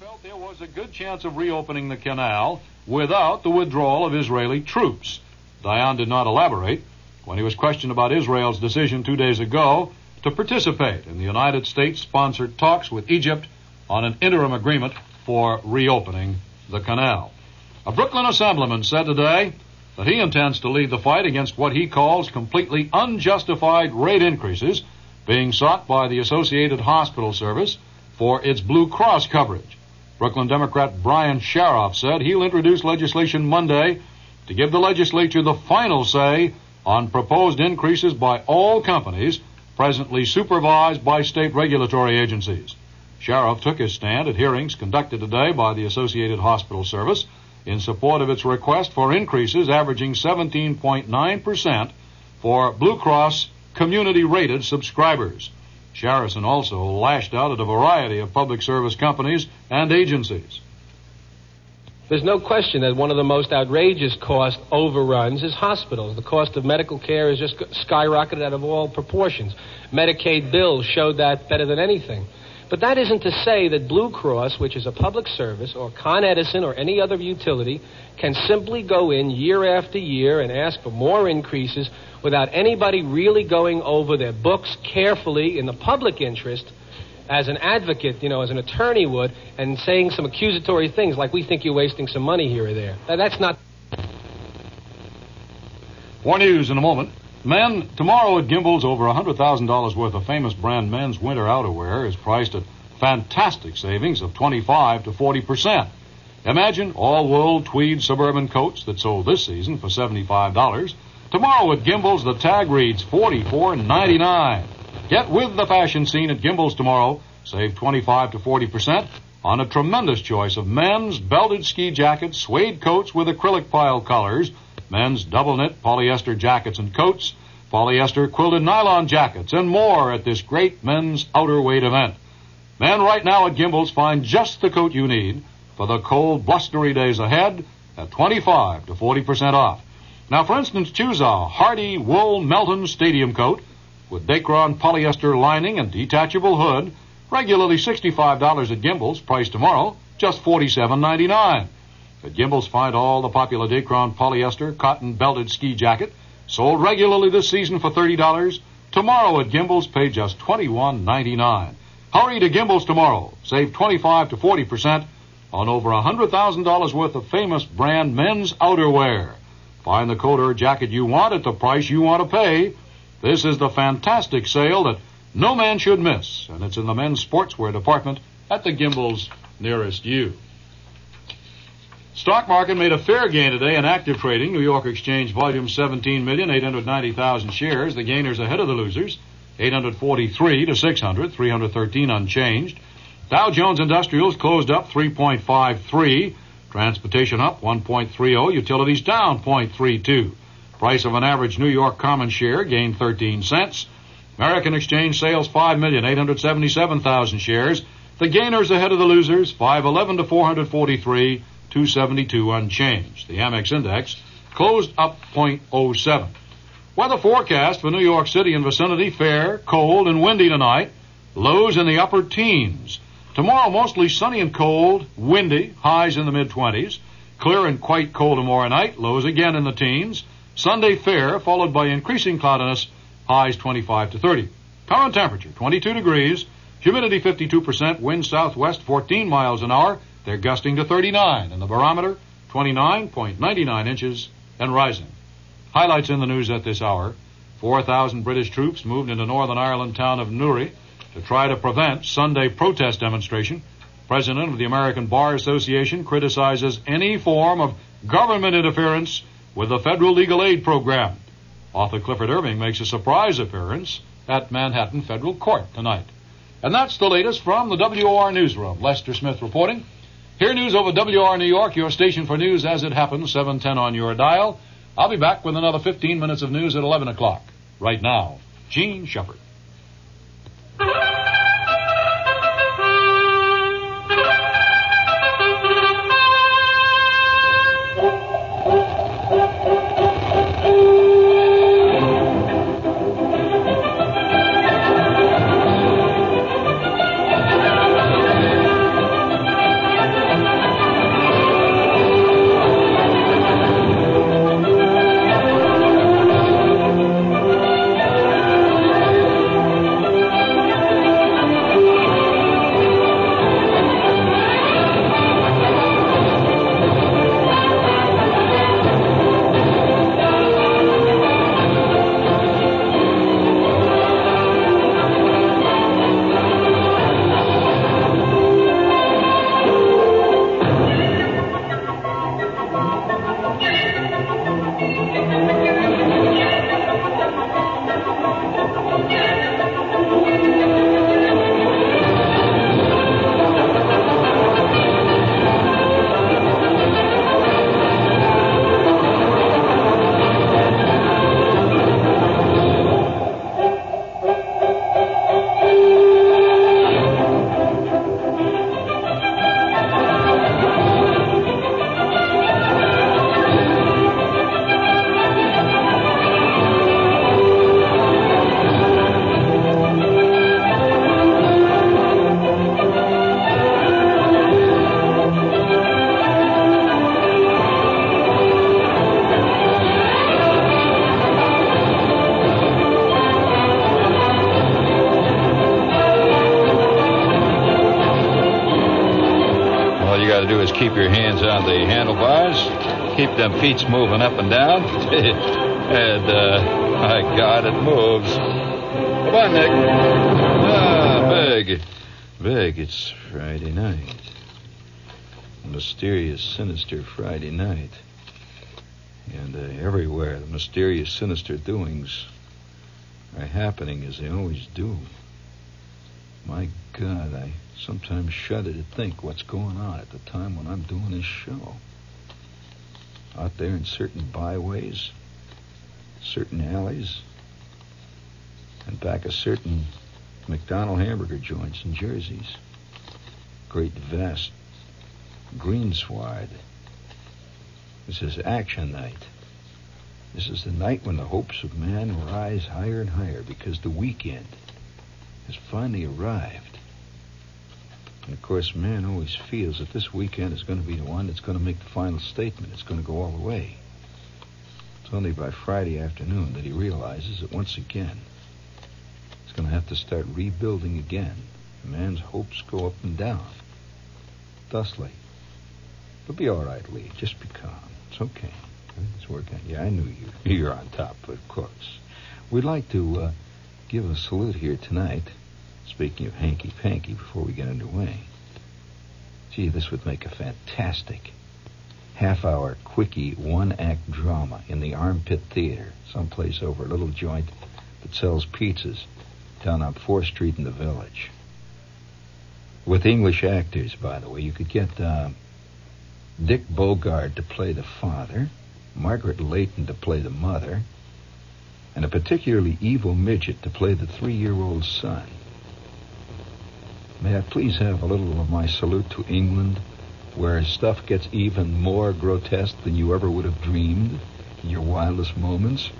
felt there was a good chance of reopening the canal without the withdrawal of Israeli troops. Dayan did not elaborate when he was questioned about Israel's decision two days ago to participate in the United States sponsored talks with Egypt on an interim agreement for reopening the canal. A Brooklyn assemblyman said today that he intends to lead the fight against what he calls completely unjustified rate increases being sought by the Associated Hospital Service for its Blue Cross coverage. Brooklyn Democrat Brian Sharoff said he'll introduce legislation Monday to give the legislature the final say on proposed increases by all companies presently supervised by state regulatory agencies. Sharoff took his stand at hearings conducted today by the Associated Hospital Service in support of its request for increases averaging 17.9% for Blue Cross community rated subscribers. Sharrison also lashed out at a variety of public service companies and agencies. There's no question that one of the most outrageous cost overruns is hospitals. The cost of medical care has just skyrocketed out of all proportions. Medicaid bills showed that better than anything. But that isn't to say that Blue Cross, which is a public service, or Con Edison, or any other utility, can simply go in year after year and ask for more increases without anybody really going over their books carefully in the public interest as an advocate, you know, as an attorney would, and saying some accusatory things like we think you're wasting some money here or there. That's not. More news in a moment. Men, tomorrow at Gimbel's, over $100,000 worth of famous brand men's winter outerwear is priced at fantastic savings of 25 to 40%. Imagine all wool tweed suburban coats that sold this season for $75. Tomorrow at Gimbel's, the tag reads $44.99. Get with the fashion scene at Gimbel's tomorrow. Save 25 to 40% on a tremendous choice of men's belted ski jackets, suede coats with acrylic pile collars, men's double knit polyester jackets and coats, polyester quilted nylon jackets, and more at this great men's outerweight event. Men, right now at Gimbel's, find just the coat you need for the cold, blustery days ahead at 25 to 40% off. Now, for instance, choose a hardy wool Melton Stadium coat with Dacron polyester lining and detachable hood, regularly $65 at Gimbel's, priced tomorrow, just $47.99. At Gimbel's, find all the popular Dacron polyester cotton belted ski jacket, sold regularly this season for $30. Tomorrow at Gimbel's, pay just $21.99. Hurry to Gimbel's tomorrow. Save 25 to 40% on over $100,000 worth of famous brand men's outerwear. Find the coat or jacket you want at the price you want to pay this is the fantastic sale that no man should miss, and it's in the men's sportswear department at the Gimbels nearest you. Stock market made a fair gain today in active trading. New York Exchange volume 17,890,000 shares. The gainers ahead of the losers. 843 to 600, 313 unchanged. Dow Jones Industrials closed up 3.53. Transportation up 1.30. Utilities down 0.32. Price of an average New York common share gained 13 cents. American Exchange sales 5,877,000 shares. The gainers ahead of the losers, 511 to 443, 272 unchanged. The Amex index closed up 0.07. Weather forecast for New York City and vicinity fair, cold and windy tonight. Lows in the upper teens. Tomorrow mostly sunny and cold, windy, highs in the mid 20s. Clear and quite cold tomorrow night, lows again in the teens. Sunday fair, followed by increasing cloudiness, highs 25 to 30. Current temperature 22 degrees, humidity 52%, wind southwest 14 miles an hour. They're gusting to 39, and the barometer 29.99 inches and rising. Highlights in the news at this hour 4,000 British troops moved into Northern Ireland town of Newry to try to prevent Sunday protest demonstration. President of the American Bar Association criticizes any form of government interference with the Federal Legal Aid Program. Author Clifford Irving makes a surprise appearance at Manhattan Federal Court tonight. And that's the latest from the WOR Newsroom. Lester Smith reporting. Hear news over WOR New York, your station for news as it happens, 710 on your dial. I'll be back with another 15 minutes of news at 11 o'clock. Right now, Jean Shepherd. Keep your hands on the handlebars, keep them feet moving up and down, and uh, my God, it moves. Come on, Nick. Ah, big, big. It's Friday night. Mysterious, sinister Friday night. And uh, everywhere, the mysterious, sinister doings are happening as they always do. My God, I sometimes shudder to think what's going on at the time when I'm doing this show. Out there in certain byways, certain alleys, and back of certain McDonald hamburger joints and jerseys. Great vast greensward. This is action night. This is the night when the hopes of man rise higher and higher because the weekend has finally arrived. And of course, man always feels that this weekend is going to be the one that's going to make the final statement. It's going to go all the way. It's only by Friday afternoon that he realizes that once again, he's going to have to start rebuilding again. A man's hopes go up and down. Thusly. It'll be all right, Lee. Just be calm. It's okay. It's working. Yeah, I knew you. You're on top, of course. We'd like to uh, give a salute here tonight. Speaking of hanky panky, before we get underway. Gee, this would make a fantastic half hour quickie one act drama in the Armpit Theater, someplace over a little joint that sells pizzas down on 4th Street in the village. With English actors, by the way. You could get uh, Dirk Bogarde to play the father, Margaret Leighton to play the mother, and a particularly evil midget to play the three year old son. May I please have a little of my salute to England, where stuff gets even more grotesque than you ever would have dreamed in your wildest moments?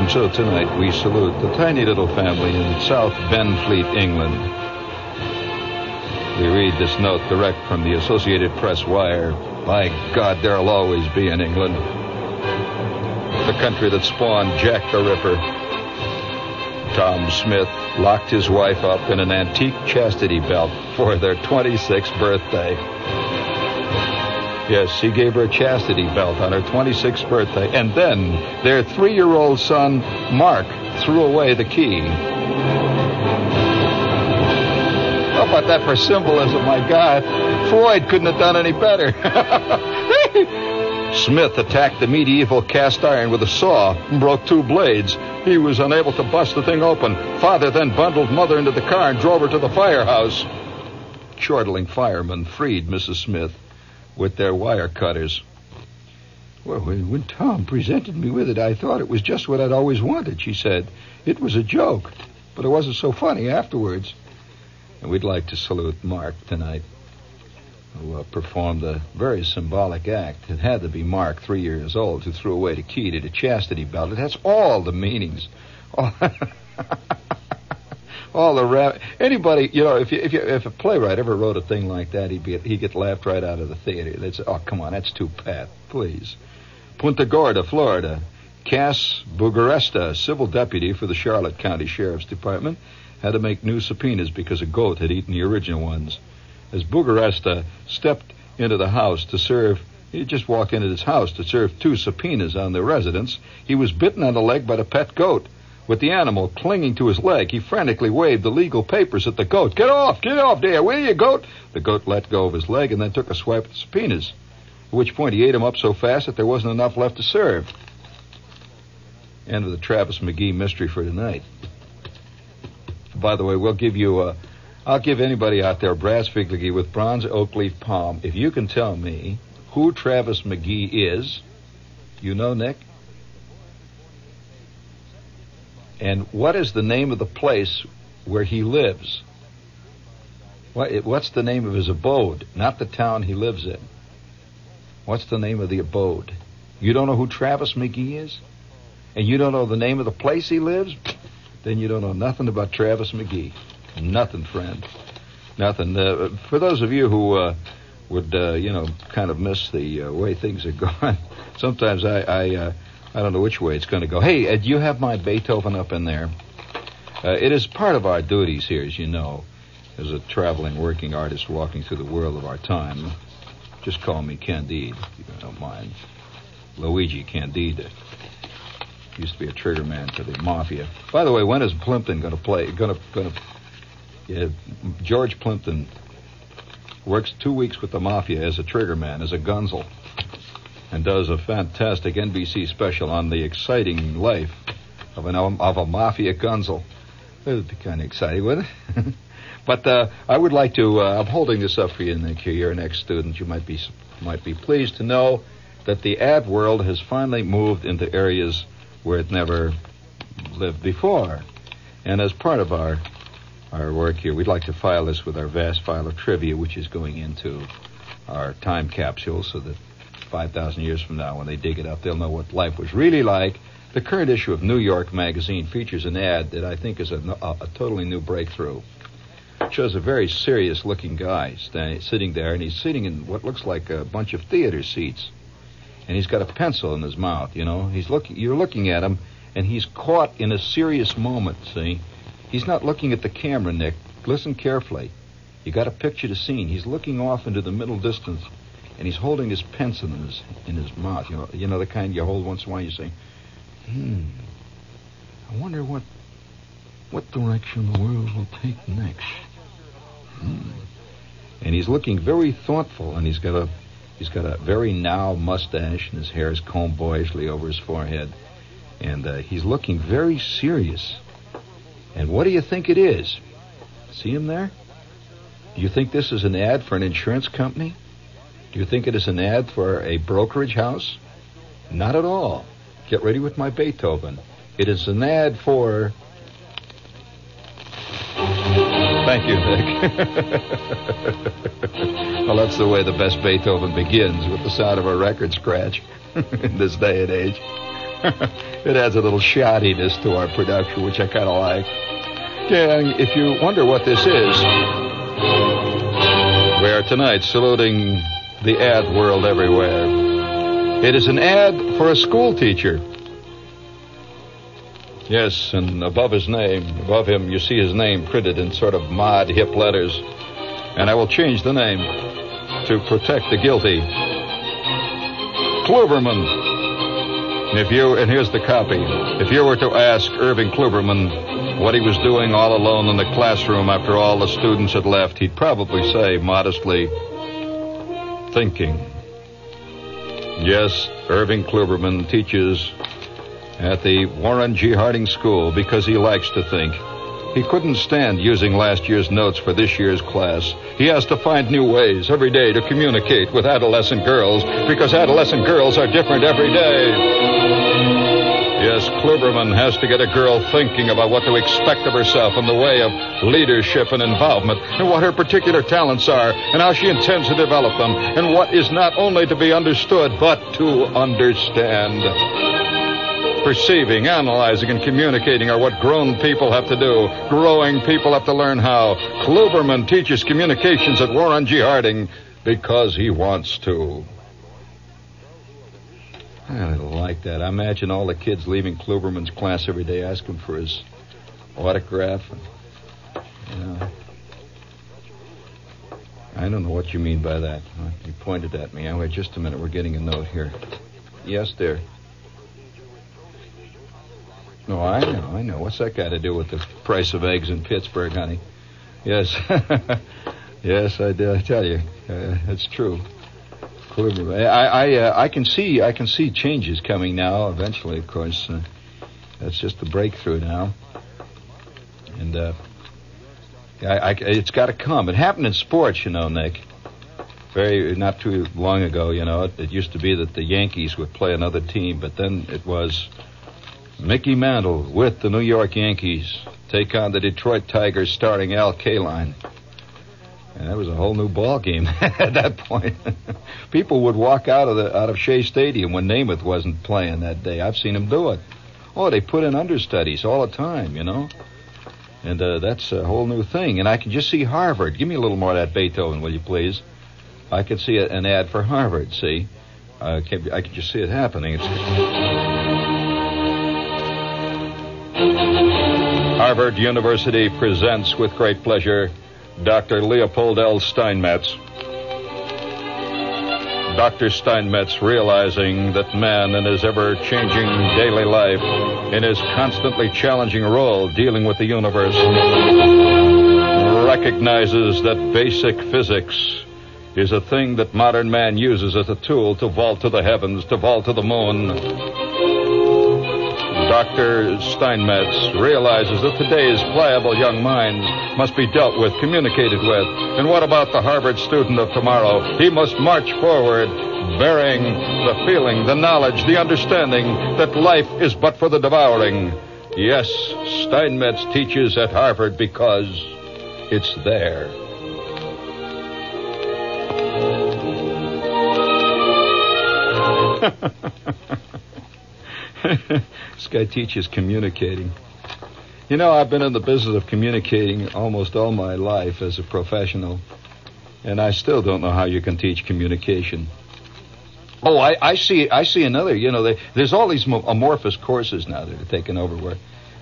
And so tonight we salute the tiny little family in South Benfleet, England. We read this note direct from the Associated Press wire. My God, there'll always be in England the country that spawned Jack the Ripper. Tom Smith locked his wife up in an antique chastity belt for their 26th birthday. Yes, he gave her a chastity belt on her 26th birthday, and then their three year old son, Mark, threw away the key. How about that for symbolism? My God, Freud couldn't have done any better. Smith attacked the medieval cast iron with a saw and broke two blades. He was unable to bust the thing open. Father then bundled Mother into the car and drove her to the firehouse. Chortling firemen freed Mrs. Smith with their wire cutters. Well, when, when Tom presented me with it, I thought it was just what I'd always wanted, she said. It was a joke, but it wasn't so funny afterwards. And we'd like to salute Mark tonight who uh, performed a very symbolic act. It had to be Mark, three years old, who threw away the key to the chastity belt. It has all the meanings. All, all the ra- anybody, you know, if you, if you, if a playwright ever wrote a thing like that, he'd be he'd get laughed right out of the theater. They'd say, "Oh, come on, that's too pat, please." Punta Gorda, Florida. Cass Bugaresta, civil deputy for the Charlotte County Sheriff's Department, had to make new subpoenas because a goat had eaten the original ones as Bugaresta stepped into the house to serve. He just walked into his house to serve two subpoenas on the residence. He was bitten on the leg by the pet goat. With the animal clinging to his leg, he frantically waved the legal papers at the goat. Get off! Get off there! Will you, goat? The goat let go of his leg and then took a swipe at the subpoenas. At which point he ate them up so fast that there wasn't enough left to serve. End of the Travis McGee mystery for tonight. By the way, we'll give you a. I'll give anybody out there brass figurine with bronze oak leaf palm if you can tell me who Travis McGee is. You know, Nick? And what is the name of the place where he lives? What, what's the name of his abode? Not the town he lives in. What's the name of the abode? You don't know who Travis McGee is? And you don't know the name of the place he lives? Then you don't know nothing about Travis McGee. Nothing, friend. Nothing. Uh, for those of you who uh, would, uh, you know, kind of miss the uh, way things are going, sometimes I, I, uh, I don't know which way it's going to go. Hey, uh, do you have my Beethoven up in there? It is part of our duties here, as you know, as a traveling working artist walking through the world of our time. Just call me Candide, if you don't mind. Luigi Candide. Used to be a trigger man for the mafia. By the way, when is Plimpton going to play? Going to. Yeah, George Plimpton works two weeks with the mafia as a trigger man, as a gunsel, and does a fantastic NBC special on the exciting life of an of a mafia gunsel. It would be kind of exciting, wouldn't it? but uh, I would like to. Uh, I'm holding this up for you, Nick. You're an ex-student. You might be might be pleased to know that the ad world has finally moved into areas where it never lived before. And as part of our our work here, we'd like to file this with our vast file of trivia, which is going into our time capsule, so that 5,000 years from now, when they dig it up, they'll know what life was really like. The current issue of New York Magazine features an ad that I think is a, a, a totally new breakthrough. It shows a very serious looking guy standing, sitting there, and he's sitting in what looks like a bunch of theater seats and he's got a pencil in his mouth. You know, he's looking. You're looking at him, and he's caught in a serious moment. See, he's not looking at the camera, Nick. Listen carefully. You got to picture the scene. He's looking off into the middle distance, and he's holding his pencil in his in his mouth. You know, you know the kind you hold once in a while. You say, "Hmm, I wonder what what direction the world will take next." Hmm. And he's looking very thoughtful, and he's got a He's got a very now mustache, and his hair is combed boyishly over his forehead. And uh, he's looking very serious. And what do you think it is? See him there? Do you think this is an ad for an insurance company? Do you think it is an ad for a brokerage house? Not at all. Get ready with my Beethoven. It is an ad for. Thank you, Nick. well, that's the way the best Beethoven begins, with the sound of a record scratch in this day and age. it adds a little shoddiness to our production, which I kind of like. Gang, if you wonder what this is, we are tonight saluting the ad world everywhere. It is an ad for a school teacher. Yes, and above his name, above him, you see his name printed in sort of mod hip letters. And I will change the name to protect the guilty. Kluberman. If you, and here's the copy. If you were to ask Irving Kluberman what he was doing all alone in the classroom after all the students had left, he'd probably say modestly, thinking. Yes, Irving Kluberman teaches at the Warren G. Harding School because he likes to think. He couldn't stand using last year's notes for this year's class. He has to find new ways every day to communicate with adolescent girls because adolescent girls are different every day. Yes, Kluberman has to get a girl thinking about what to expect of herself in the way of leadership and involvement, and what her particular talents are, and how she intends to develop them, and what is not only to be understood, but to understand. Perceiving, analyzing, and communicating are what grown people have to do. Growing people have to learn how. Kluberman teaches communications at Warren G. Harding because he wants to. I like that. I imagine all the kids leaving Kluberman's class every day asking for his autograph. And, I don't know what you mean by that. You pointed at me. wait just a minute. We're getting a note here. Yes, dear. No, I know, I know. What's that got to do with the price of eggs in Pittsburgh, honey? Yes, yes, I, I tell you, uh, it's true. I, I, uh, I can see, I can see changes coming now. Eventually, of course, uh, that's just the breakthrough now, and uh, I, I, it's got to come. It happened in sports, you know, Nick. Very not too long ago, you know, it, it used to be that the Yankees would play another team, but then it was Mickey Mantle with the New York Yankees take on the Detroit Tigers starting Al Kaline. And that was a whole new ball game at that point. People would walk out of the out of Shea Stadium when Namath wasn't playing that day. I've seen them do it. Oh, they put in understudies all the time, you know. And uh, that's a whole new thing. And I can just see Harvard. Give me a little more of that Beethoven, will you please? I can see an ad for Harvard. See, I can, I can just see it happening. It's... Harvard University presents with great pleasure Dr. Leopold L. Steinmetz. Dr. Steinmetz, realizing that man in his ever changing daily life, in his constantly challenging role dealing with the universe, recognizes that basic physics is a thing that modern man uses as a tool to vault to the heavens, to vault to the moon. Dr. Steinmetz realizes that today's pliable young minds must be dealt with, communicated with. And what about the Harvard student of tomorrow? He must march forward bearing the feeling, the knowledge, the understanding that life is but for the devouring. Yes, Steinmetz teaches at Harvard because it's there. this guy teaches communicating. You know, I've been in the business of communicating almost all my life as a professional, and I still don't know how you can teach communication. Oh, I, I see. I see another. You know, they, there's all these amorphous courses now that are taken over where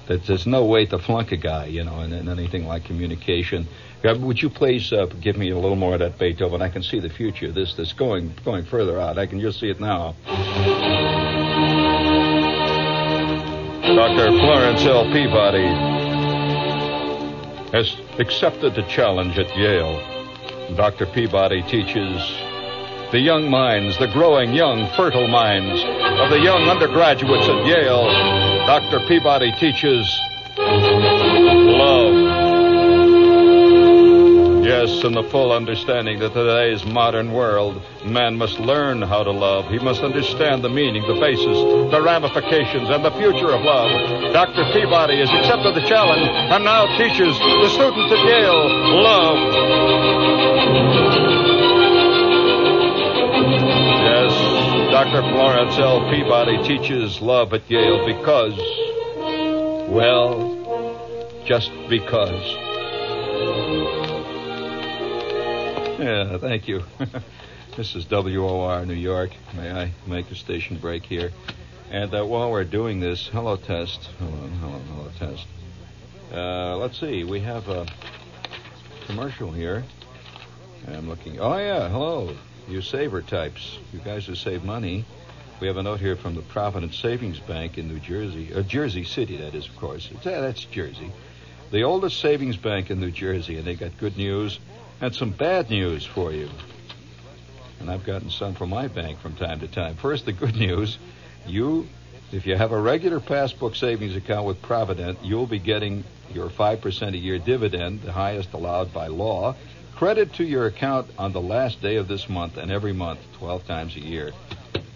that there's no way to flunk a guy. You know, in, in anything like communication. Would you please uh, give me a little more of that Beethoven? I can see the future. This this going going further out. I can just see it now. Dr. Florence L. Peabody has accepted the challenge at Yale. Dr. Peabody teaches the young minds, the growing young, fertile minds of the young undergraduates at Yale. Dr. Peabody teaches In the full understanding that today's modern world, man must learn how to love. He must understand the meaning, the basis, the ramifications, and the future of love. Dr. Peabody has accepted the challenge and now teaches the students at Yale love. Yes, Dr. Florence L. Peabody teaches love at Yale because, well, just because. Yeah, thank you. this is WOR New York. May I make a station break here? And uh, while we're doing this, hello test. Hello, hello, hello test. Uh, let's see. We have a commercial here. I'm looking. Oh yeah, hello, you saver types. You guys who save money. We have a note here from the Provident Savings Bank in New Jersey, uh, Jersey City, that is, of course. It's, uh, that's Jersey. The oldest savings bank in New Jersey, and they got good news and some bad news for you. And I've gotten some from my bank from time to time. First, the good news. You, if you have a regular passbook savings account with Provident, you'll be getting your 5% a year dividend, the highest allowed by law, credit to your account on the last day of this month and every month, 12 times a year.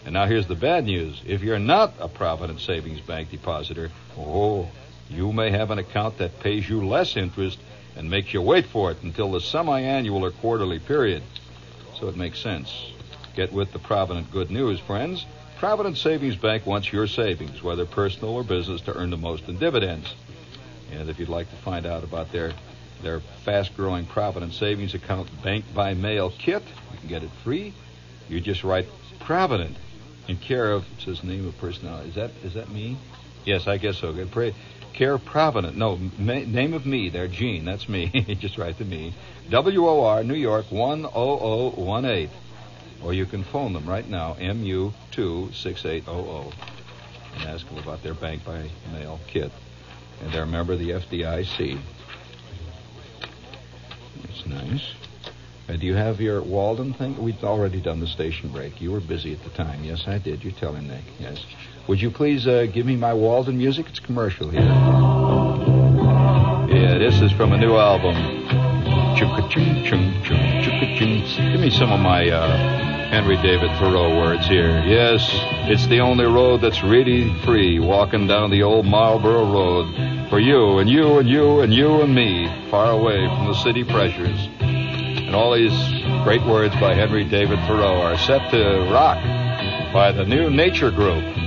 And now here's the bad news. If you're not a Provident Savings Bank depositor, oh, you may have an account that pays you less interest and makes you wait for it until the semi-annual or quarterly period. So it makes sense. Get with the Provident good news, friends. Provident Savings Bank wants your savings, whether personal or business, to earn the most in dividends. And if you'd like to find out about their their fast-growing Provident Savings Account Bank by Mail kit, you can get it free. You just write Provident in care of it says name of personality. Is that is that me? Yes, I guess so. Good. Pray. Care Provident. No, ma- name of me there, Jean. That's me. Just write to me. WOR, New York, 10018. Or you can phone them right now, MU26800, and ask them about their bank by mail kit. And they're a member of the FDIC. That's nice. Uh, do you have your Walden thing? We'd already done the station break. You were busy at the time. Yes, I did. You tell him, Nick. Yes. Would you please uh, give me my Walden music? It's commercial here. Yeah, this is from a new album. Give me some of my uh, Henry David Thoreau words here. Yes, it's the only road that's really free, walking down the old Marlboro Road. For you and you and you and you and me, far away from the city pressures. And all these great words by Henry David Thoreau are set to rock by the new Nature Group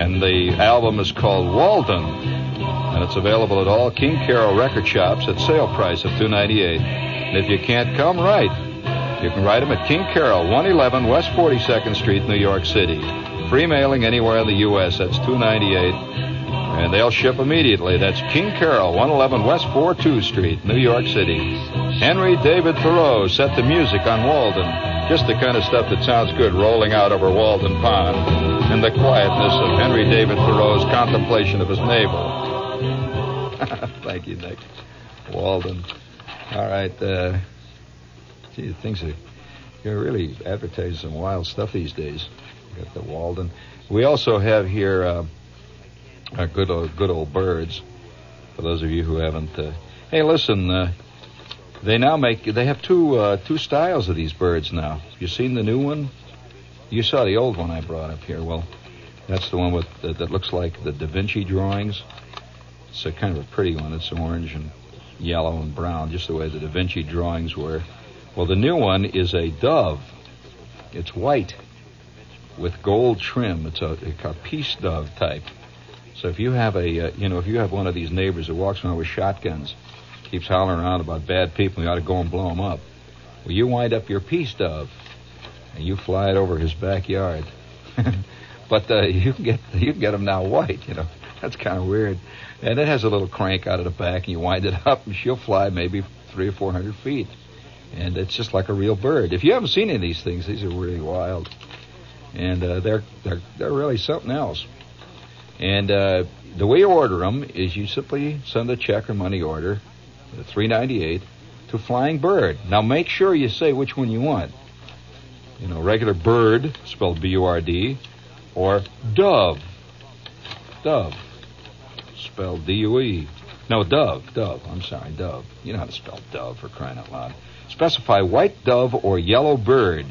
and the album is called Walden, and it's available at all King Karol record shops at sale price of two ninety eight. And if you can't come, write. You can write them at King Karol, 111 West 42nd Street, New York City. Free mailing anywhere in the U.S. That's two ninety eight. And they'll ship immediately. That's King Karol, 111 West 42 Street, New York City. Henry David Thoreau set the music on Walden. Just the kind of stuff that sounds good rolling out over Walden Pond in the quietness of Henry David Thoreau's contemplation of his navel. Thank you, Nick. Walden. All right. Uh, gee, things are you're really advertising some wild stuff these days. You got the Walden. We also have here uh, our good old, good old birds. For those of you who haven't, uh, hey, listen, uh, they now make they have two uh, two styles of these birds now. You seen the new one? You saw the old one I brought up here. Well, that's the one with that, that looks like the Da Vinci drawings. It's a kind of a pretty one. It's orange and yellow and brown, just the way the Da Vinci drawings were. Well, the new one is a dove. It's white with gold trim. It's a, a peace dove type. So if you have a, uh, you know, if you have one of these neighbors that walks around with shotguns, keeps hollering around about bad people, you ought to go and blow them up. Well, you wind up your peace dove, and you fly it over his backyard. but uh, you can get you can get them now white. You know, that's kind of weird. And it has a little crank out of the back, and you wind it up, and she'll fly maybe three or four hundred feet, and it's just like a real bird. If you haven't seen any of these things, these are really wild, and uh, they're they're they're really something else. And uh, the way you order them is you simply send a check or money order, three ninety eight, to Flying Bird. Now make sure you say which one you want. You know, regular bird spelled B U R D, or dove, dove spelled D U E. No, dove, dove. I'm sorry, dove. You know how to spell dove for crying out loud. Specify white dove or yellow bird.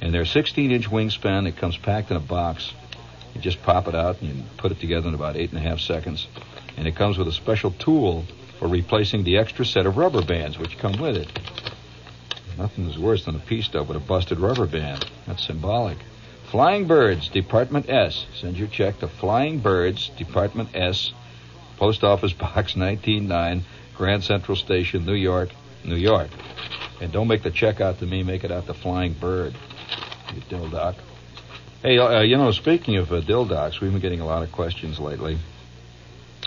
And their 16 inch wingspan. It comes packed in a box. You just pop it out and you put it together in about eight and a half seconds. And it comes with a special tool for replacing the extra set of rubber bands which come with it. Nothing is worse than a peace dove with a busted rubber band. That's symbolic. Flying Birds, Department S. Send your check to Flying Birds, Department S, Post Office Box 199, Grand Central Station, New York, New York. And don't make the check out to me, make it out to Flying Bird, you. Hey, uh, you know, speaking of uh, dildocs, we've been getting a lot of questions lately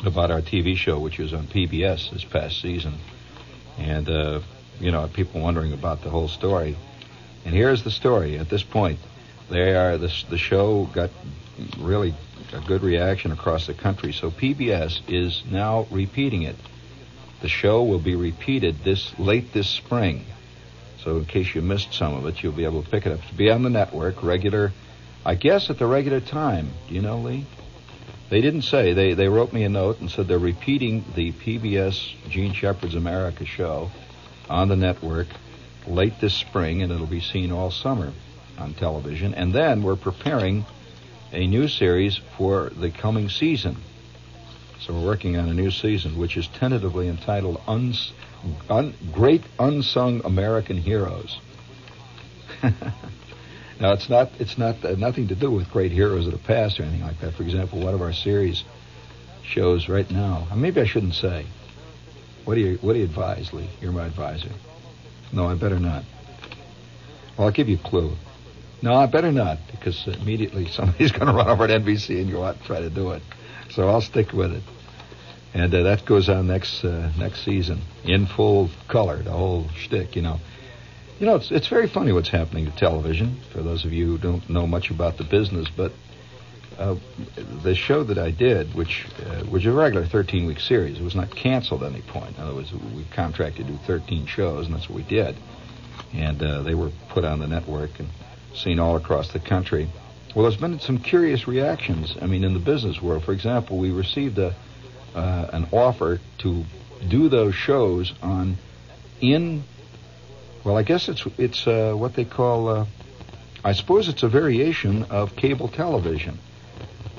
about our TV show, which was on PBS this past season. And, uh, you know, people wondering about the whole story. And here's the story at this point. They are, the, the show got really a good reaction across the country. So PBS is now repeating it. The show will be repeated this late this spring. So in case you missed some of it, you'll be able to pick it up. To be on the network, regular, I guess at the regular time. Do you know, Lee? They didn't say. They they wrote me a note and said they're repeating the PBS Jean Shepherd's America show on the network late this spring, and it'll be seen all summer on television. And then we're preparing a new series for the coming season. So we're working on a new season, which is tentatively entitled Uns- Un- Great Unsung American Heroes. now it's not it's not uh, nothing to do with great heroes of the past or anything like that. For example, one of our series shows right now. uh, Maybe I shouldn't say. What do you what do you advise, Lee? You're my advisor. No, I better not. Well, I'll give you a clue. No, I better not, because immediately somebody's going to run over at NBC and go out and try to do it. So I'll stick with it. And uh, that goes on next uh, next season in full color, the whole shtick, you know. You know, it's it's very funny what's happening to television. For those of you who don't know much about the business, but uh, the show that I did, which uh, was a regular 13 week series, it was not canceled at any point. In other words, we contracted to do 13 shows, and that's what we did. And uh, they were put on the network and seen all across the country. Well, there's been some curious reactions. I mean, in the business world, for example, we received a uh, an offer to do those shows on in. Well, I guess it's it's uh, what they call. Uh, I suppose it's a variation of cable television.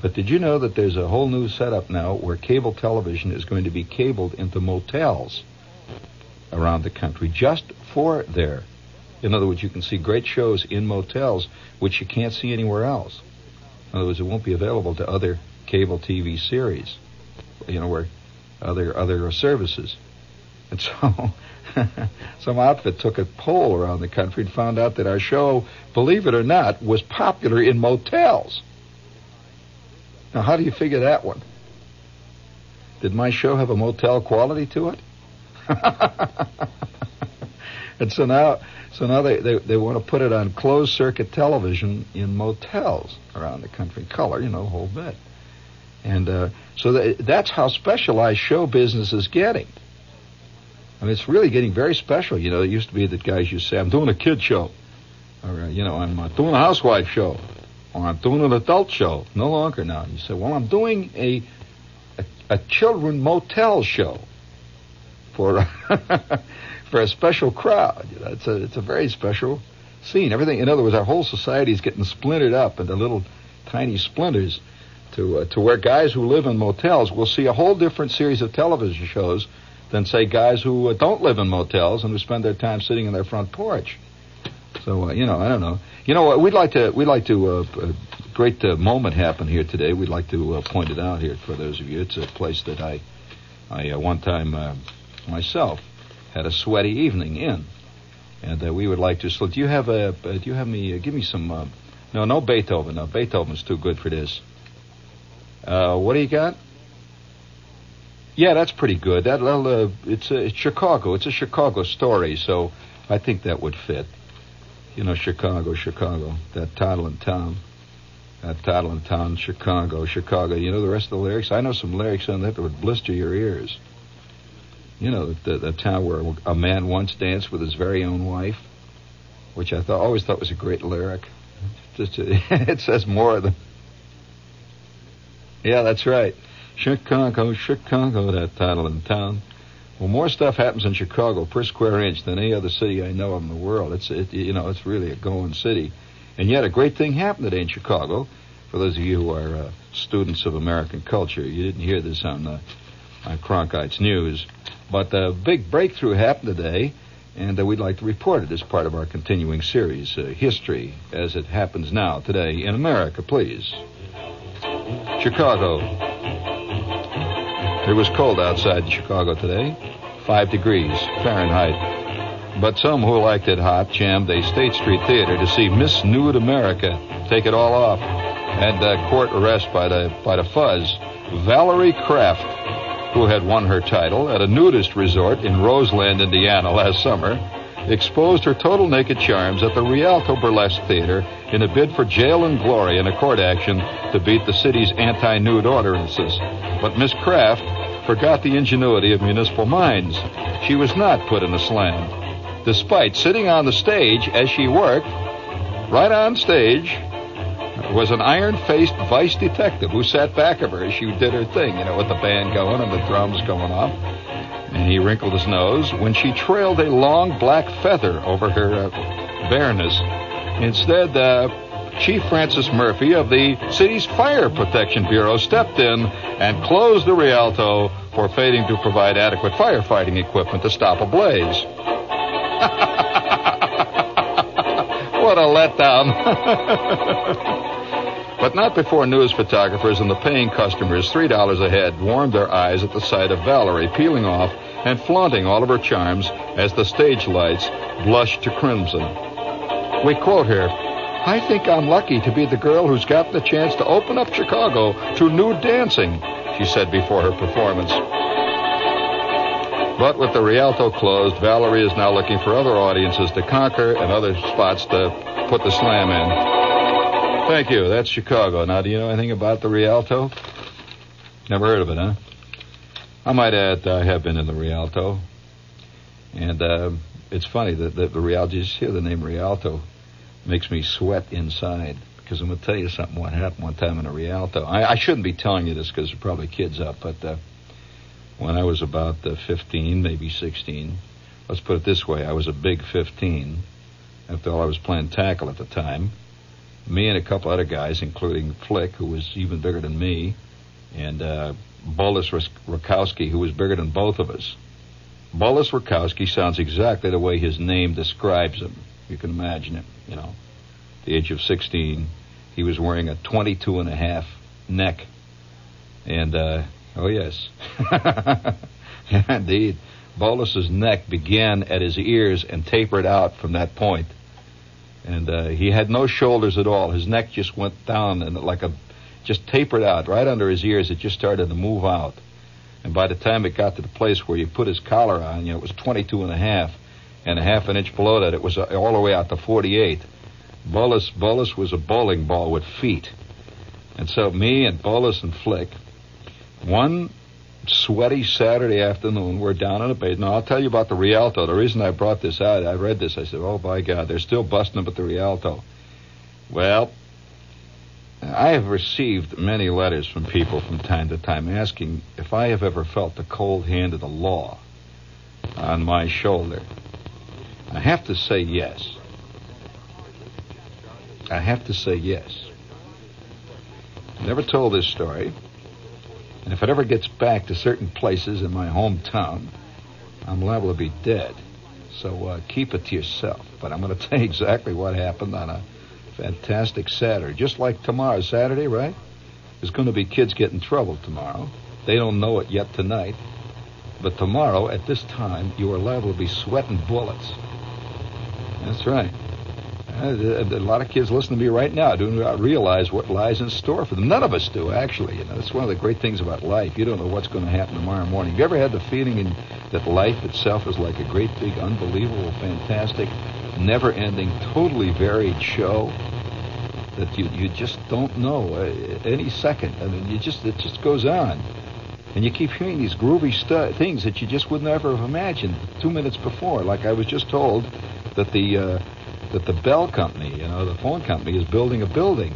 But did you know that there's a whole new setup now where cable television is going to be cabled into motels around the country just for there? in other words, you can see great shows in motels which you can't see anywhere else. In other words, it won't be available to other cable TV series, you know, where other other services. And so, some outfit took a poll around the country and found out that our show, believe it or not, was popular in motels. Now, how do you figure that one? Did my show have a motel quality to it? and so now, so now they, they, they want to put it on closed circuit television in motels around the country, color, you know, whole bit. And uh, so that, that's how specialized show business is getting. I mean, it's really getting very special. You know, it used to be that guys used to say, I'm doing a kid show. Or, uh, you know, I'm uh, doing a housewife show. Or I'm doing an adult show. No longer now. You say, well, I'm doing a, a, a children motel show for, for a special crowd. You know, it's a, it's a very special scene. Everything, in other words, our whole society is getting splintered up into little tiny splinters to, uh, to where guys who live in motels will see a whole different series of television shows than say guys who uh, don't live in motels and who spend their time sitting in their front porch. So uh, you know, I don't know. You know, we'd like to we'd like to uh, a great uh, moment happen here today. We'd like to uh, point it out here for those of you. It's a place that I I uh, one time uh, myself had a sweaty evening in, and uh, we would like to. So, do you have a? Uh, do you have me? Uh, give me some. Uh, no, no Beethoven. No, Beethoven's too good for this. Uh, what do you got? Yeah, that's pretty good. That uh, it's, uh, it's Chicago. It's a Chicago story, so I think that would fit. You know, Chicago, Chicago, that title and town, that title and town, Chicago, Chicago. You know the rest of the lyrics? I know some lyrics on that that would blister your ears. You know, the, the town where a man once danced with his very own wife, which I thought always thought was a great lyric. Just it says more than. Yeah, that's right. Chicago, Chicago, that title in town. Well, more stuff happens in Chicago per square inch than any other city I know of in the world. It's it, you know it's really a going city, and yet a great thing happened today in Chicago. For those of you who are uh, students of American culture, you didn't hear this on uh, on Cronkite's news, but a big breakthrough happened today, and uh, we'd like to report it as part of our continuing series, uh, history as it happens now today in America. Please, Chicago. It was cold outside in Chicago today, 5 degrees Fahrenheit. But some who liked it hot jammed a State Street theater to see Miss Nude America take it all off and uh, court arrest by the, by the fuzz. Valerie Kraft, who had won her title at a nudist resort in Roseland, Indiana last summer, exposed her total naked charms at the Rialto Burlesque Theater in a bid for jail and glory in a court action to beat the city's anti-nude ordinances. But Miss Kraft forgot the ingenuity of municipal minds. She was not put in a slam. Despite sitting on the stage as she worked, right on stage, was an iron-faced vice detective who sat back of her as she did her thing, you know, with the band going and the drums going off. And he wrinkled his nose when she trailed a long black feather over her uh, bareness. Instead, uh, Chief Francis Murphy of the city's Fire Protection Bureau stepped in and closed the Rialto for failing to provide adequate firefighting equipment to stop a blaze. what a letdown. but not before news photographers and the paying customers, $3 a head, warmed their eyes at the sight of Valerie peeling off and flaunting all of her charms as the stage lights blushed to crimson. We quote her, I think I'm lucky to be the girl who's gotten the chance to open up Chicago to new dancing, she said before her performance. But with the Rialto closed, Valerie is now looking for other audiences to conquer and other spots to put the slam in. Thank you. That's Chicago. Now, do you know anything about the Rialto? Never heard of it, huh? I might add, I have been in the Rialto. And uh, it's funny that the, the Rialto, you just hear the name Rialto, makes me sweat inside. Because I'm going to tell you something what happened one time in a Rialto. I, I shouldn't be telling you this because there are probably kids up, but uh, when I was about uh, 15, maybe 16, let's put it this way, I was a big 15. After all, I was playing tackle at the time. Me and a couple other guys, including Flick, who was even bigger than me, and uh, Bolus Rakowski, who was bigger than both of us. Bolus Rakowski sounds exactly the way his name describes him. You can imagine it, you know. At the age of 16, he was wearing a 22 and a half neck. And, uh, oh yes. Indeed. Bolus's neck began at his ears and tapered out from that point. And uh, he had no shoulders at all. His neck just went down and like a just tapered out right under his ears. It just started to move out. And by the time it got to the place where you put his collar on, you know, it was 22 and a half, and a half an inch below that, it was uh, all the way out to 48. Bolus, Bolus was a bowling ball with feet. And so me and Bolus and Flick, one sweaty Saturday afternoon, we're down in the basement. Now, I'll tell you about the Rialto. The reason I brought this out, I read this, I said, oh, by God, they're still busting up at the Rialto. Well, I have received many letters from people from time to time asking if I have ever felt the cold hand of the law on my shoulder. I have to say yes. I have to say yes. Never told this story. And if it ever gets back to certain places in my hometown, I'm liable to be dead. So uh, keep it to yourself. But I'm going to tell you exactly what happened on a fantastic Saturday. Just like tomorrow, Saturday, right? There's going to be kids getting in trouble tomorrow. They don't know it yet tonight. But tomorrow, at this time, you are liable to be sweating bullets. That's right. Uh, a lot of kids listen to me right now do not realize what lies in store for them. None of us do, actually. You know, that's one of the great things about life. You don't know what's going to happen tomorrow morning. Have you ever had the feeling in, that life itself is like a great, big, unbelievable, fantastic, never-ending, totally varied show? That you you just don't know uh, any second. I mean, you just it just goes on, and you keep hearing these groovy stu- things that you just would never have imagined two minutes before. Like I was just told that the uh, that the Bell Company, you know, the phone company, is building a building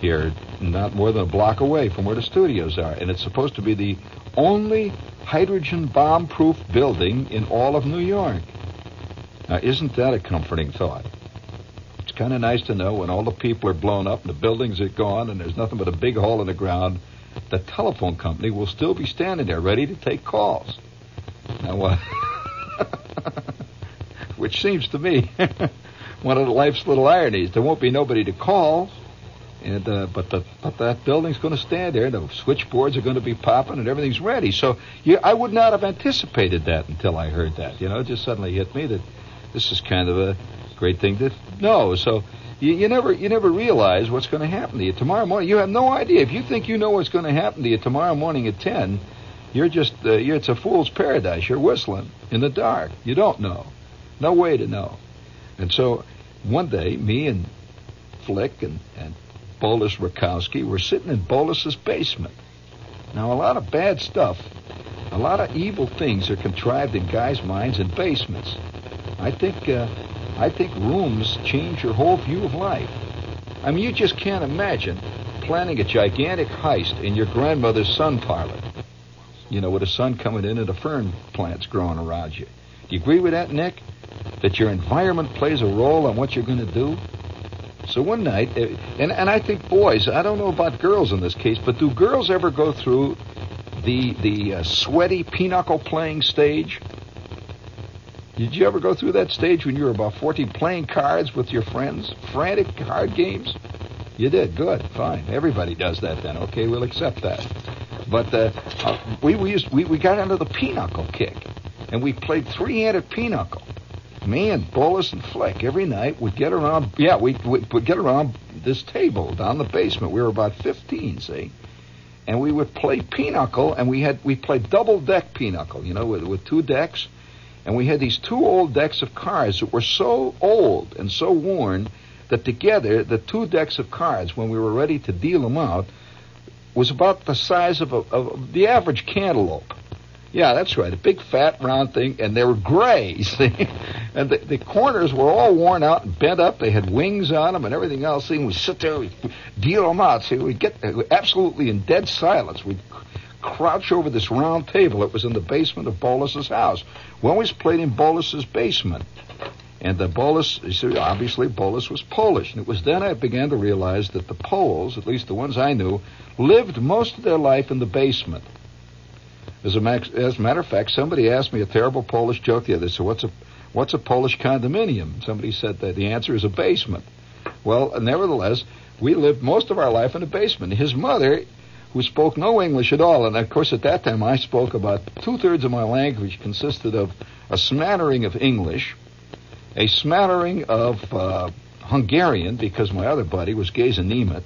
here, not more than a block away from where the studios are, and it's supposed to be the only hydrogen bomb-proof building in all of New York. Now, isn't that a comforting thought? It's kind of nice to know when all the people are blown up and the buildings are gone and there's nothing but a big hole in the ground, the telephone company will still be standing there ready to take calls. Now, what? Which seems to me one of life's little ironies. There won't be nobody to call, and uh, but the, but that building's going to stand there. The switchboards are going to be popping, and everything's ready. So you, I would not have anticipated that until I heard that. You know, it just suddenly hit me that this is kind of a great thing to know. So you, you never you never realize what's going to happen to you tomorrow morning. You have no idea. If you think you know what's going to happen to you tomorrow morning at ten, you're just uh, you're, it's a fool's paradise. You're whistling in the dark. You don't know. No way to know. And so day, me and Flick and, and Bolus Rakowski were sitting in Bolus's basement. Now, a lot of bad stuff, a lot of evil things are contrived in guys' minds in basements. I think, uh, I think rooms change your whole view of life. I mean, you just can't imagine planning a gigantic heist in your grandmother's sun parlor. You know, with the sun coming in and the fern plants growing around you. Do you agree with that, Nick? That your environment plays a role on what you're going to do? So one night, eh, and, and I think boys, I don't know about girls in this case, but do girls ever go through the the uh, sweaty pinochle playing stage? Did you ever go through that stage when you were about 14 playing cards with your friends? Frantic card games? You did. Good. Fine. Everybody does that then. Okay, we'll accept that. But uh, uh, we, we, used, we, we got into the pinochle kick, and we played three-handed pinochle me and Bolus and Flick every night would get around. Yeah, we would get around this table down the basement. We were about fifteen, see, and we would play pinochle, and we had we played double deck pinochle, you know, with, with two decks, and we had these two old decks of cards that were so old and so worn that together the two decks of cards, when we were ready to deal them out, was about the size of, a, of the average cantaloupe. Yeah, that's right. A big fat round thing, and they were gray, see? And the, the corners were all worn out and bent up. They had wings on them and everything else. See, we sit there, we deal them out. See, we'd get uh, absolutely in dead silence. We'd crouch over this round table that was in the basement of Bolus's house. We always played in Bolus's basement. And the Bolus, see obviously Bolus was Polish. And it was then I began to realize that the Poles, at least the ones I knew, lived most of their life in the basement. As a, as a matter of fact, somebody asked me a terrible Polish joke the other day. So what's a what's a Polish condominium? Somebody said that the answer is a basement. Well, nevertheless, we lived most of our life in a basement. His mother, who spoke no English at all, and of course at that time I spoke about two thirds of my language consisted of a smattering of English, a smattering of uh, Hungarian because my other buddy was Gayzenémet,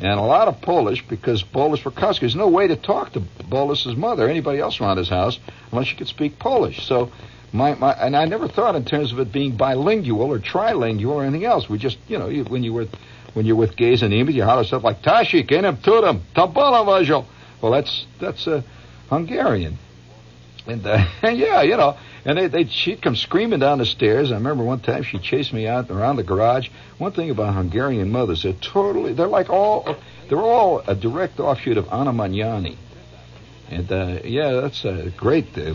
and a lot of Polish because Bolus Rakowski. There's no way to talk to Bolus's mother, anybody else around his house, unless you could speak Polish. So, my, my and I never thought in terms of it being bilingual or trilingual or anything else. We just, you know, you, when you were when you're with gays and Emus, you holler stuff like Tashik, Enem Tudum, Tabalavajo. Well, that's that's uh, Hungarian. And uh, yeah, you know, and they, they she'd come screaming down the stairs. I remember one time she chased me out around the garage. One thing about Hungarian mothers, they're totally they're like all they're all a direct offshoot of Anna Magnani. And uh, yeah, that's uh, great. Uh,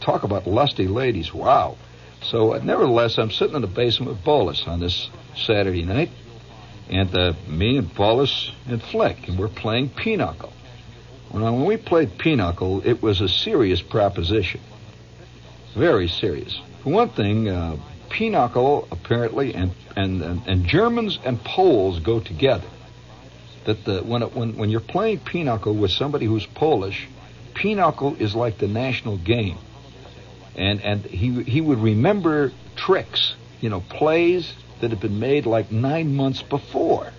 talk about lusty ladies. Wow. So, uh, nevertheless, I'm sitting in the basement with Bolus on this Saturday night, and uh, me and Bolus and Flick, and we're playing pinochle. Well, when we played pinochle, it was a serious proposition. Very serious. For one thing, uh, pinochle apparently and, and, and, and Germans and Poles go together. That the when it, when when you're playing pinochle with somebody who's Polish, pinochle is like the national game, and and he he would remember tricks, you know, plays that had been made like nine months before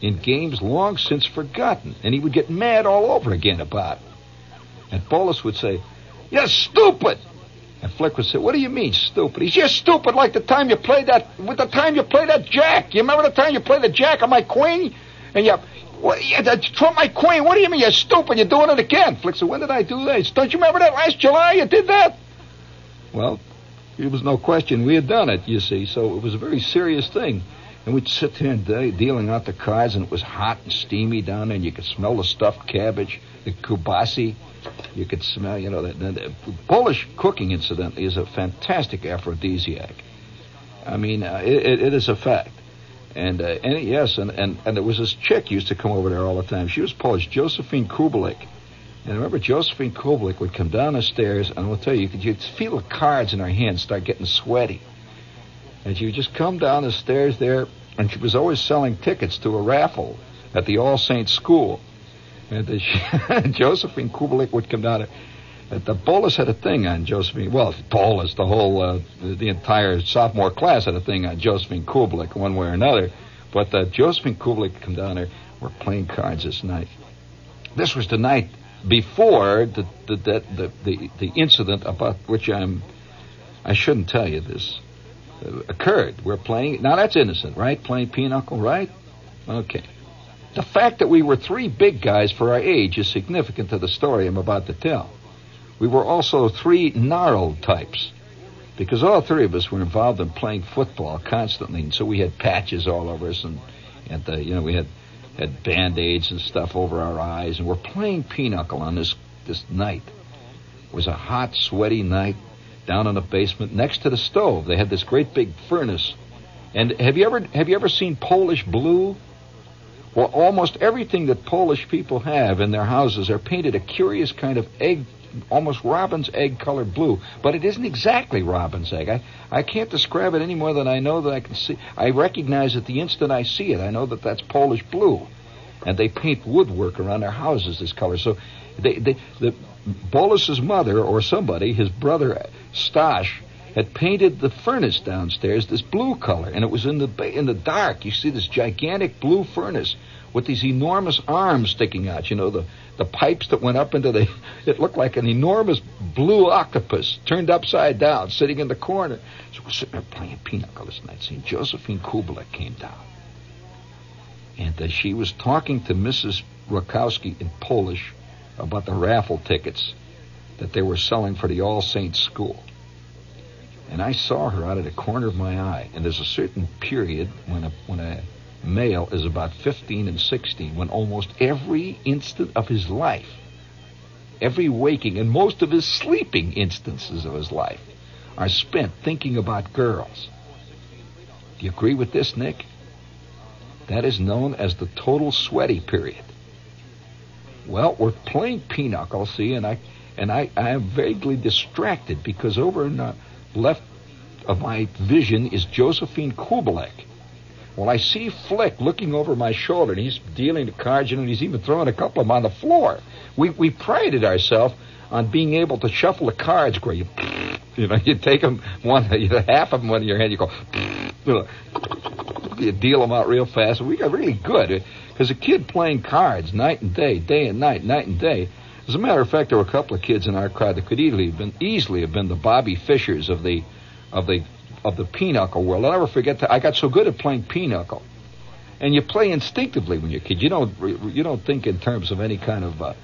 in games long since forgotten, and he would get mad all over again about it. And Bolus would say, You're stupid! And Flick would say, What do you mean, stupid? He's just stupid like the time you played that, with the time you played that jack. You remember the time you played the jack on my queen? And you, what, you trump my queen. What do you mean you're stupid? You're doing it again. Flick said, When did I do that? Don't you remember that last July you did that? Well, there was no question we had done it, you see, so it was a very serious thing. And we'd sit there and de- dealing out the cards, and it was hot and steamy down there, and you could smell the stuffed cabbage, the kubasi. You could smell, you know, that. Polish cooking, incidentally, is a fantastic aphrodisiac. I mean, uh, it, it is a fact. And, uh, and yes, and, and, and there was this chick used to come over there all the time. She was Polish, Josephine Kubelik. And I remember Josephine Kubelik would come down the stairs, and I will tell you, you could you'd feel the cards in her hands start getting sweaty. And she would just come down the stairs there, and she was always selling tickets to a raffle at the All Saints School. And the, Josephine Kubelik would come down. There. The Bolus had a thing on Josephine. Well, Bolus, the whole, uh, the, the, entire sophomore class had a thing on Josephine Kubelik, one way or another. But uh, Josephine Kubelik come down there. We're playing cards this night. This was the night before the the the the, the incident about which I'm. I shouldn't tell you this occurred. We're playing. Now that's innocent, right? Playing pinochle, right? Okay. The fact that we were three big guys for our age is significant to the story I'm about to tell. We were also three gnarled types because all three of us were involved in playing football constantly, and so we had patches all over us, and and uh, you know we had had band aids and stuff over our eyes, and we're playing pinochle on this this night. It was a hot, sweaty night down in the basement next to the stove. They had this great big furnace. And have you ever have you ever seen Polish blue? Well, almost everything that Polish people have in their houses are painted a curious kind of egg, almost robin's egg colored blue. But it isn't exactly robin's egg. I, I can't describe it any more than I know that I can see. I recognize it the instant I see it. I know that that's Polish blue. And they paint woodwork around their houses this color. So they, they, the Bolus's mother or somebody, his brother Stash, had painted the furnace downstairs this blue color, and it was in the in the dark. You see this gigantic blue furnace with these enormous arms sticking out. You know the the pipes that went up into the. It looked like an enormous blue octopus turned upside down, sitting in the corner. So we're sitting there playing pinochle this night. Seeing Josephine Kubelik came down, and uh, she was talking to Mrs. Rakowski in Polish about the raffle tickets that they were selling for the All Saints School. And I saw her out of the corner of my eye. And there's a certain period when a, when a male is about 15 and 16 when almost every instant of his life, every waking and most of his sleeping instances of his life are spent thinking about girls. Do you agree with this, Nick? That is known as the total sweaty period. Well, we're playing pinochle, see, and I and I, I am vaguely distracted because over in the left of my vision is Josephine Kubelik. Well, I see Flick looking over my shoulder, and he's dealing the cards, and he's even throwing a couple of them on the floor. We we prided ourselves on being able to shuffle the cards where you, you know, you take them one, you half of them in your hand, you go, you deal them out real fast. We got really good because a kid playing cards night and day, day and night, night and day. As a matter of fact, there were a couple of kids in our crowd that could easily have been easily have been the Bobby Fischers of the of the of the pinochle world. I'll never forget that I got so good at playing pinochle. And you play instinctively when you're a kid. You don't you don't think in terms of any kind of uh,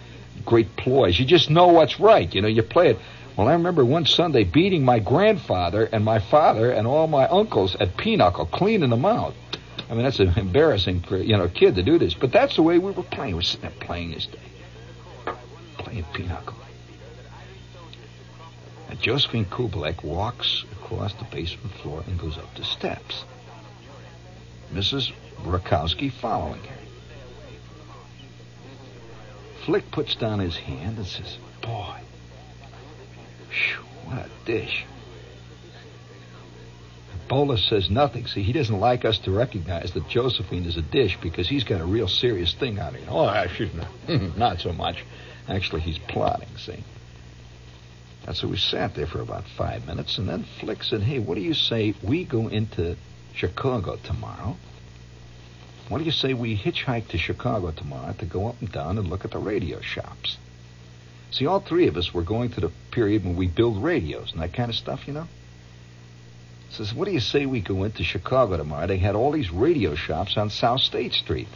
great ploys. You just know what's right. You know, you play it. Well, I remember one Sunday beating my grandfather and my father and all my uncles at pinochle, cleaning them out. I mean, that's an embarrassing for you know kid to do this, but that's the way we were playing. We're sitting there playing this day, playing pinochle. And Josephine Kubelik walks across the basement floor and goes up the steps. Mrs. Rakowski following her. Flick puts down his hand and says, Boy, what a dish. Bolus says nothing. See, he doesn't like us to recognize that Josephine is a dish because he's got a real serious thing on him. Oh, actually, not, not so much. Actually, he's plotting, see. And so we sat there for about five minutes, and then Flick said, Hey, what do you say we go into Chicago tomorrow? What do you say we hitchhike to Chicago tomorrow to go up and down and look at the radio shops? See, all three of us were going to the period when we build radios and that kind of stuff, you know? Says, what do you say we go into Chicago tomorrow? They had all these radio shops on South State Street.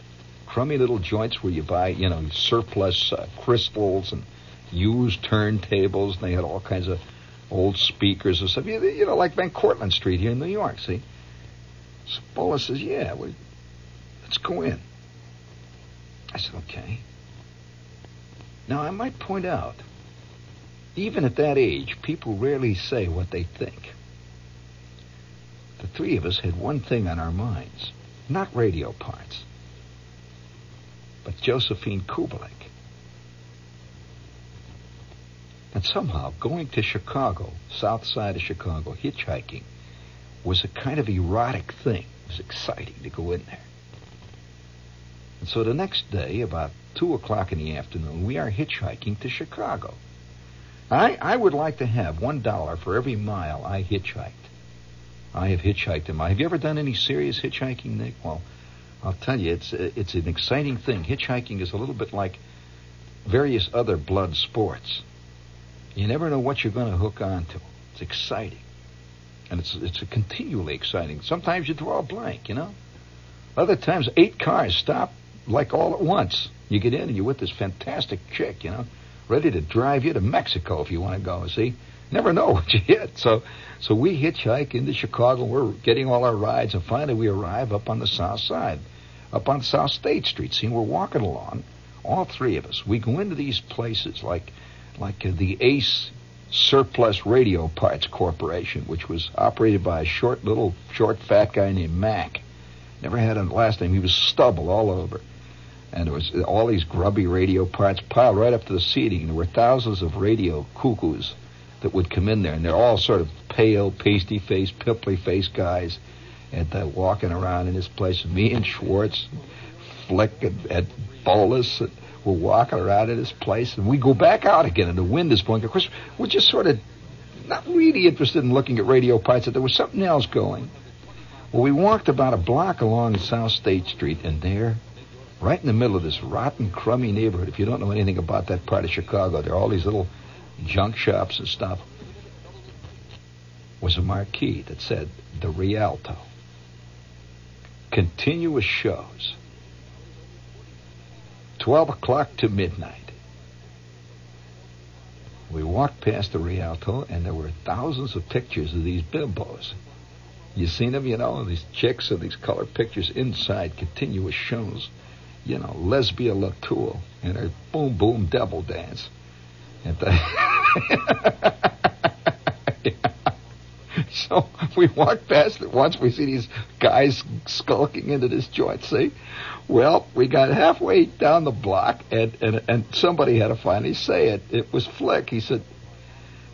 Crummy little joints where you buy, you know, surplus uh, crystals and used turntables. And they had all kinds of old speakers and stuff. You, you know, like Van Cortlandt Street here in New York, see? So Bola says, yeah, we, let's go in. I said, okay. Now, I might point out, even at that age, people rarely say what they think. The three of us had one thing on our minds not radio parts, but Josephine Kubelik. And somehow, going to Chicago, south side of Chicago, hitchhiking, was a kind of erotic thing. It was exciting to go in there. And so the next day, about 2 o'clock in the afternoon, we are hitchhiking to Chicago. I, I would like to have one dollar for every mile I hitchhiked. I have hitchhiked in my. Have you ever done any serious hitchhiking, Nick? Well, I'll tell you, it's it's an exciting thing. Hitchhiking is a little bit like various other blood sports. You never know what you're going to hook onto. It's exciting, and it's it's continually exciting. Sometimes you draw a blank, you know. Other times, eight cars stop like all at once. You get in and you're with this fantastic chick, you know, ready to drive you to Mexico if you want to go. See, never know what you hit. So, so we hitchhike into Chicago. We're getting all our rides, and finally we arrive up on the south side, up on South State Street. See, we're walking along, all three of us. We go into these places like, like uh, the Ace Surplus Radio Parts Corporation, which was operated by a short, little, short, fat guy named Mac. Never had a last name. He was stubble all over and there was all these grubby radio parts piled right up to the seating. And there were thousands of radio cuckoos that would come in there, and they're all sort of pale, pasty-faced, pimply-faced guys, and uh, walking around in this place. Me and Schwartz, Flick, and, and Bolus, and we're walking around in this place, and we go back out again, and the wind is blowing. Of course, we're just sort of not really interested in looking at radio parts, but there was something else going. Well, we walked about a block along South State Street, and there right in the middle of this rotten, crummy neighborhood. If you don't know anything about that part of Chicago, there are all these little junk shops and stuff. Was a marquee that said the Rialto. Continuous shows. 12 o'clock to midnight. We walked past the Rialto, and there were thousands of pictures of these bimbos. You seen them, you know, these chicks and these color pictures inside continuous shows you know, Lesbia Latour and her boom boom devil dance. And the So we walk past it once. We see these guys skulking into this joint. See, well, we got halfway down the block, and and and somebody had to finally say it. It was Flick. He said,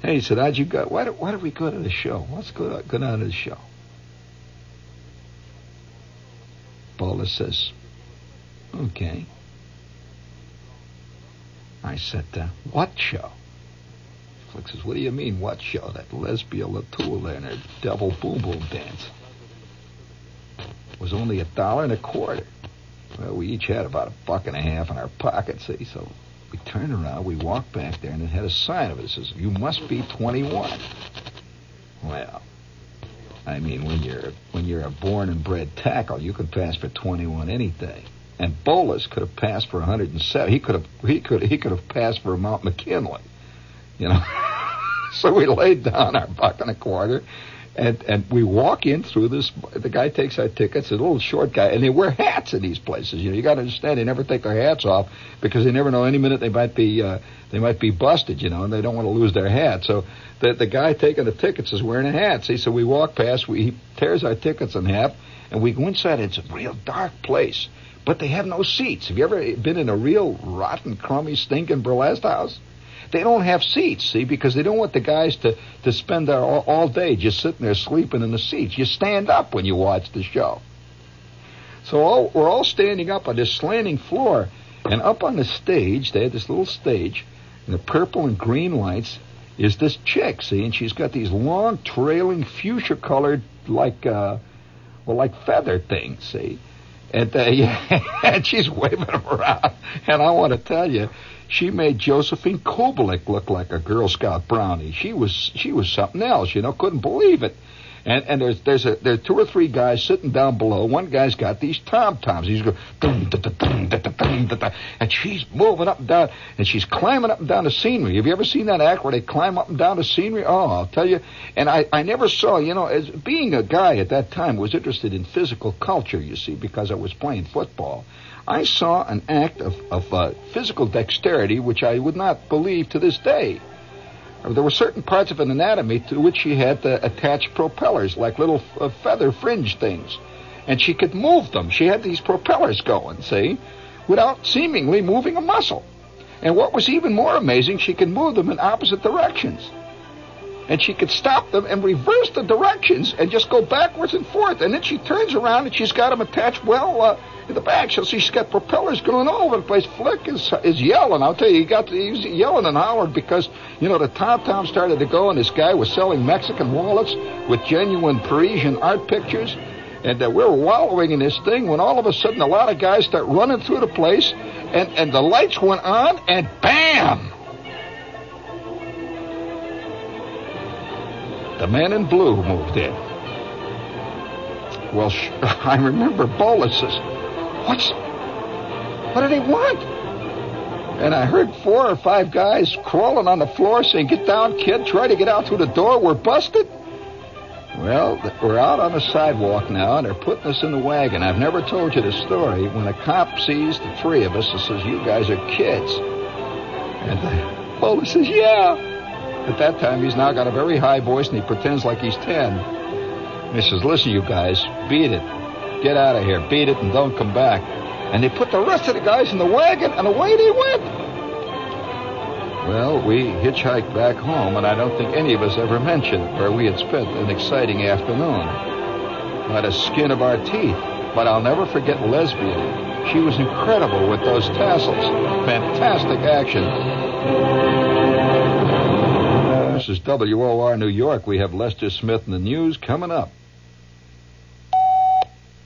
"Hey," he said, "How'd you go? Why did why did we go to the show? What's go go down to the show?" Paula says, Okay. I said, uh, what show? Flick says, what do you mean, what show? That Lesbia Latour and her devil boom boom dance. It was only a dollar and a quarter. Well, we each had about a buck and a half in our pockets, see, so we turned around, we walked back there, and it had a sign of it. It says, You must be 21. Well, I mean, when you're when you're a born and bred tackle, you can pass for 21 any day. And Bolus could have passed for 107. He could have he could he could have passed for Mount McKinley, you know. so we laid down our buck and a quarter, and and we walk in through this. The guy takes our tickets. A little short guy, and they wear hats in these places. You know, you got to understand. They never take their hats off because they never know any minute they might be uh, they might be busted. You know, and they don't want to lose their hat. So the the guy taking the tickets is wearing a hat. See, so we walk past. We he tears our tickets in half, and we go inside. It's a real dark place, but they have no seats. Have you ever been in a real rotten, crummy, stinking burlesque house? They don't have seats, see, because they don't want the guys to, to spend there all, all day just sitting there sleeping in the seats. You stand up when you watch the show. So all, we're all standing up on this slanting floor, and up on the stage, they had this little stage, and the purple and green lights is this chick, see, and she's got these long, trailing, fuchsia-colored, like, uh, well, like feather things, see. And, uh, yeah, and she's waving them around. And I want to tell you, she made Josephine Kubelik look like a Girl Scout brownie. She was she was something else, you know. Couldn't believe it. And and there's there's a there's two or three guys sitting down below. One guy's got these tom toms. He's going and she's moving up and down and she's climbing up and down the scenery. Have you ever seen that act where they climb up and down the scenery? Oh, I'll tell you. And I I never saw you know as being a guy at that time was interested in physical culture. You see because I was playing football. I saw an act of, of uh, physical dexterity which I would not believe to this day. There were certain parts of an anatomy to which she had uh, attached propellers, like little uh, feather fringe things. And she could move them. She had these propellers going, see, without seemingly moving a muscle. And what was even more amazing, she could move them in opposite directions. And she could stop them and reverse the directions and just go backwards and forth. And then she turns around and she's got them attached well uh, in the back. So she's got propellers going all over the place. Flick is is yelling. I'll tell you, he got he was yelling and howling because you know the tom tom started to go, and this guy was selling Mexican wallets with genuine Parisian art pictures. And uh, we're wallowing in this thing when all of a sudden a lot of guys start running through the place, and, and the lights went on, and bam! The man in blue moved in. Well, I remember Bolus What's. What do they want? And I heard four or five guys crawling on the floor saying, Get down, kid, try to get out through the door, we're busted. Well, we're out on the sidewalk now, and they're putting us in the wagon. I've never told you the story. When a cop sees the three of us and says, You guys are kids. And the Bolus says, Yeah. At that time, he's now got a very high voice, and he pretends like he's 10. And he says, Listen, you guys, beat it. Get out of here. Beat it and don't come back. And they put the rest of the guys in the wagon, and away they went. Well, we hitchhiked back home, and I don't think any of us ever mentioned where we had spent an exciting afternoon. By the skin of our teeth. But I'll never forget Lesbian. She was incredible with those tassels. Fantastic action. This is WOR New York. We have Lester Smith in the news coming up.